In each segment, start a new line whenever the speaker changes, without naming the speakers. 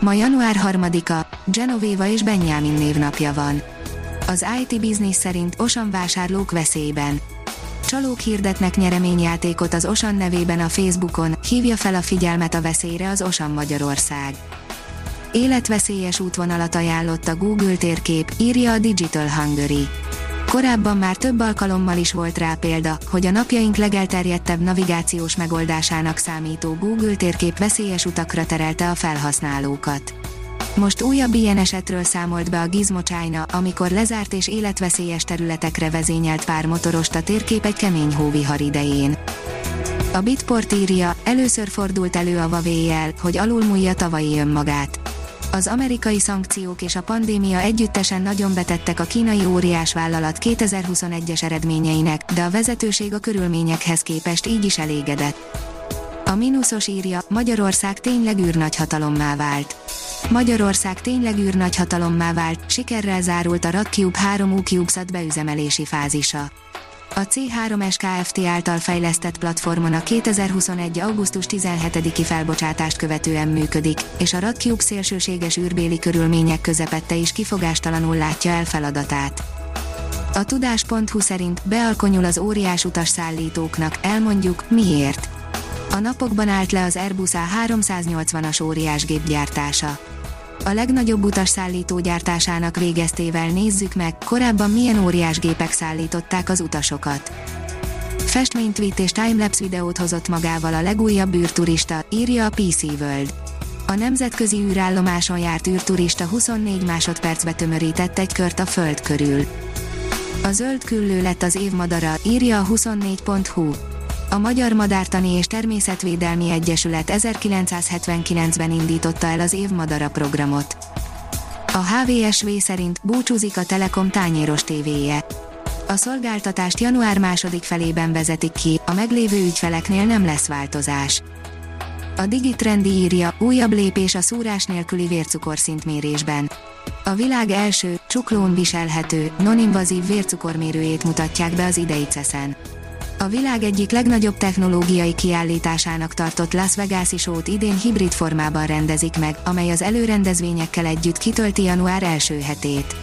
Ma január 3-a, Genovéva és Benjamin névnapja van. Az IT Business szerint Osan vásárlók veszélyben. Csalók hirdetnek nyereményjátékot az Osan nevében a Facebookon, hívja fel a figyelmet a veszélyre az Osan Magyarország. Életveszélyes útvonalat ajánlott a Google térkép, írja a Digital Hungary. Korábban már több alkalommal is volt rá példa, hogy a napjaink legelterjedtebb navigációs megoldásának számító Google térkép veszélyes utakra terelte a felhasználókat. Most újabb ilyen esetről számolt be a Gizmo China, amikor lezárt és életveszélyes területekre vezényelt pár motorost a térkép egy kemény hóvihar idején. A Bitport írja, először fordult elő a huawei hogy alulmúlja tavalyi önmagát. Az amerikai szankciók és a pandémia együttesen nagyon betettek a kínai óriás vállalat 2021-es eredményeinek, de a vezetőség a körülményekhez képest így is elégedett. A mínuszos írja, Magyarország tényleg űrnagyhatalommá vált. Magyarország tényleg űrnagyhatalommá vált, sikerrel zárult a RadCube 3 U beüzemelési fázisa. A C3S Kft. által fejlesztett platformon a 2021. augusztus 17-i felbocsátást követően működik, és a RadCube szélsőséges űrbéli körülmények közepette is kifogástalanul látja el feladatát. A tudás.hu szerint bealkonyul az óriás utas szállítóknak, elmondjuk, miért. A napokban állt le az Airbus A380-as óriás gépgyártása. A legnagyobb utasszállító gyártásának végeztével nézzük meg, korábban milyen óriás gépek szállították az utasokat. Festménytweet és timelapse videót hozott magával a legújabb űrturista, írja a PC World. A nemzetközi űrállomáson járt űrturista 24 másodpercbe tömörített egy kört a Föld körül. A zöld küllő lett az év madara, írja a 24.hu. A Magyar Madártani és Természetvédelmi Egyesület 1979-ben indította el az Év Madara programot. A HVSV szerint búcsúzik a Telekom tányéros tévéje. A szolgáltatást január második felében vezetik ki, a meglévő ügyfeleknél nem lesz változás. A Digitrendi írja, újabb lépés a szúrás nélküli vércukorszintmérésben. A világ első, csuklón viselhető, non-invazív vércukormérőjét mutatják be az idei CESZEN. A világ egyik legnagyobb technológiai kiállításának tartott Las Vegas-i sót idén hibrid formában rendezik meg, amely az előrendezvényekkel együtt kitölti január első hetét.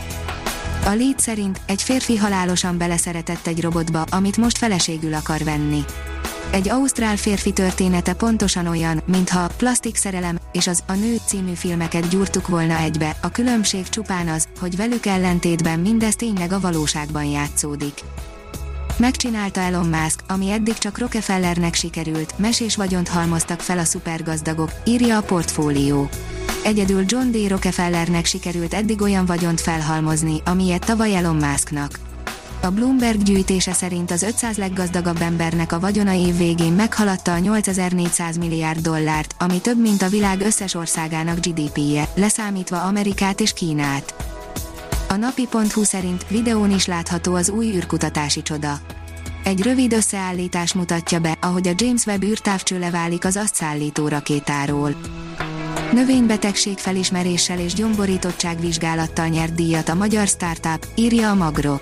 A lead szerint egy férfi halálosan beleszeretett egy robotba, amit most feleségül akar venni. Egy ausztrál férfi története pontosan olyan, mintha Plastik szerelem és az A nő című filmeket gyúrtuk volna egybe, a különbség csupán az, hogy velük ellentétben mindez tényleg a valóságban játszódik. Megcsinálta Elon Musk, ami eddig csak Rockefellernek sikerült, mesés vagyont halmoztak fel a szupergazdagok, írja a portfólió. Egyedül John D. Rockefellernek sikerült eddig olyan vagyont felhalmozni, amilyet tavaly Elon Musknak. A Bloomberg gyűjtése szerint az 500 leggazdagabb embernek a vagyona év végén meghaladta a 8400 milliárd dollárt, ami több mint a világ összes országának GDP-je, leszámítva Amerikát és Kínát. A napi.hu szerint videón is látható az új űrkutatási csoda. Egy rövid összeállítás mutatja be, ahogy a James Webb űrtávcsőle válik az azt szállító rakétáról. Növénybetegség felismeréssel és gyomborítottság vizsgálattal nyert díjat a magyar startup, írja a Magro.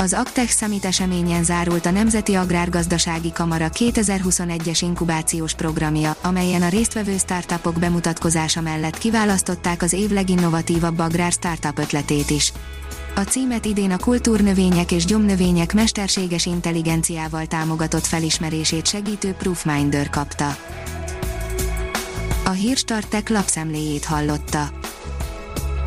Az Actex Summit eseményen zárult a Nemzeti Agrárgazdasági Kamara 2021-es inkubációs programja, amelyen a résztvevő startupok bemutatkozása mellett kiválasztották az év leginnovatívabb agrár startup ötletét is. A címet idén a kultúrnövények és gyomnövények mesterséges intelligenciával támogatott felismerését segítő Proofminder kapta. A Hírstartek lapszemléjét hallotta.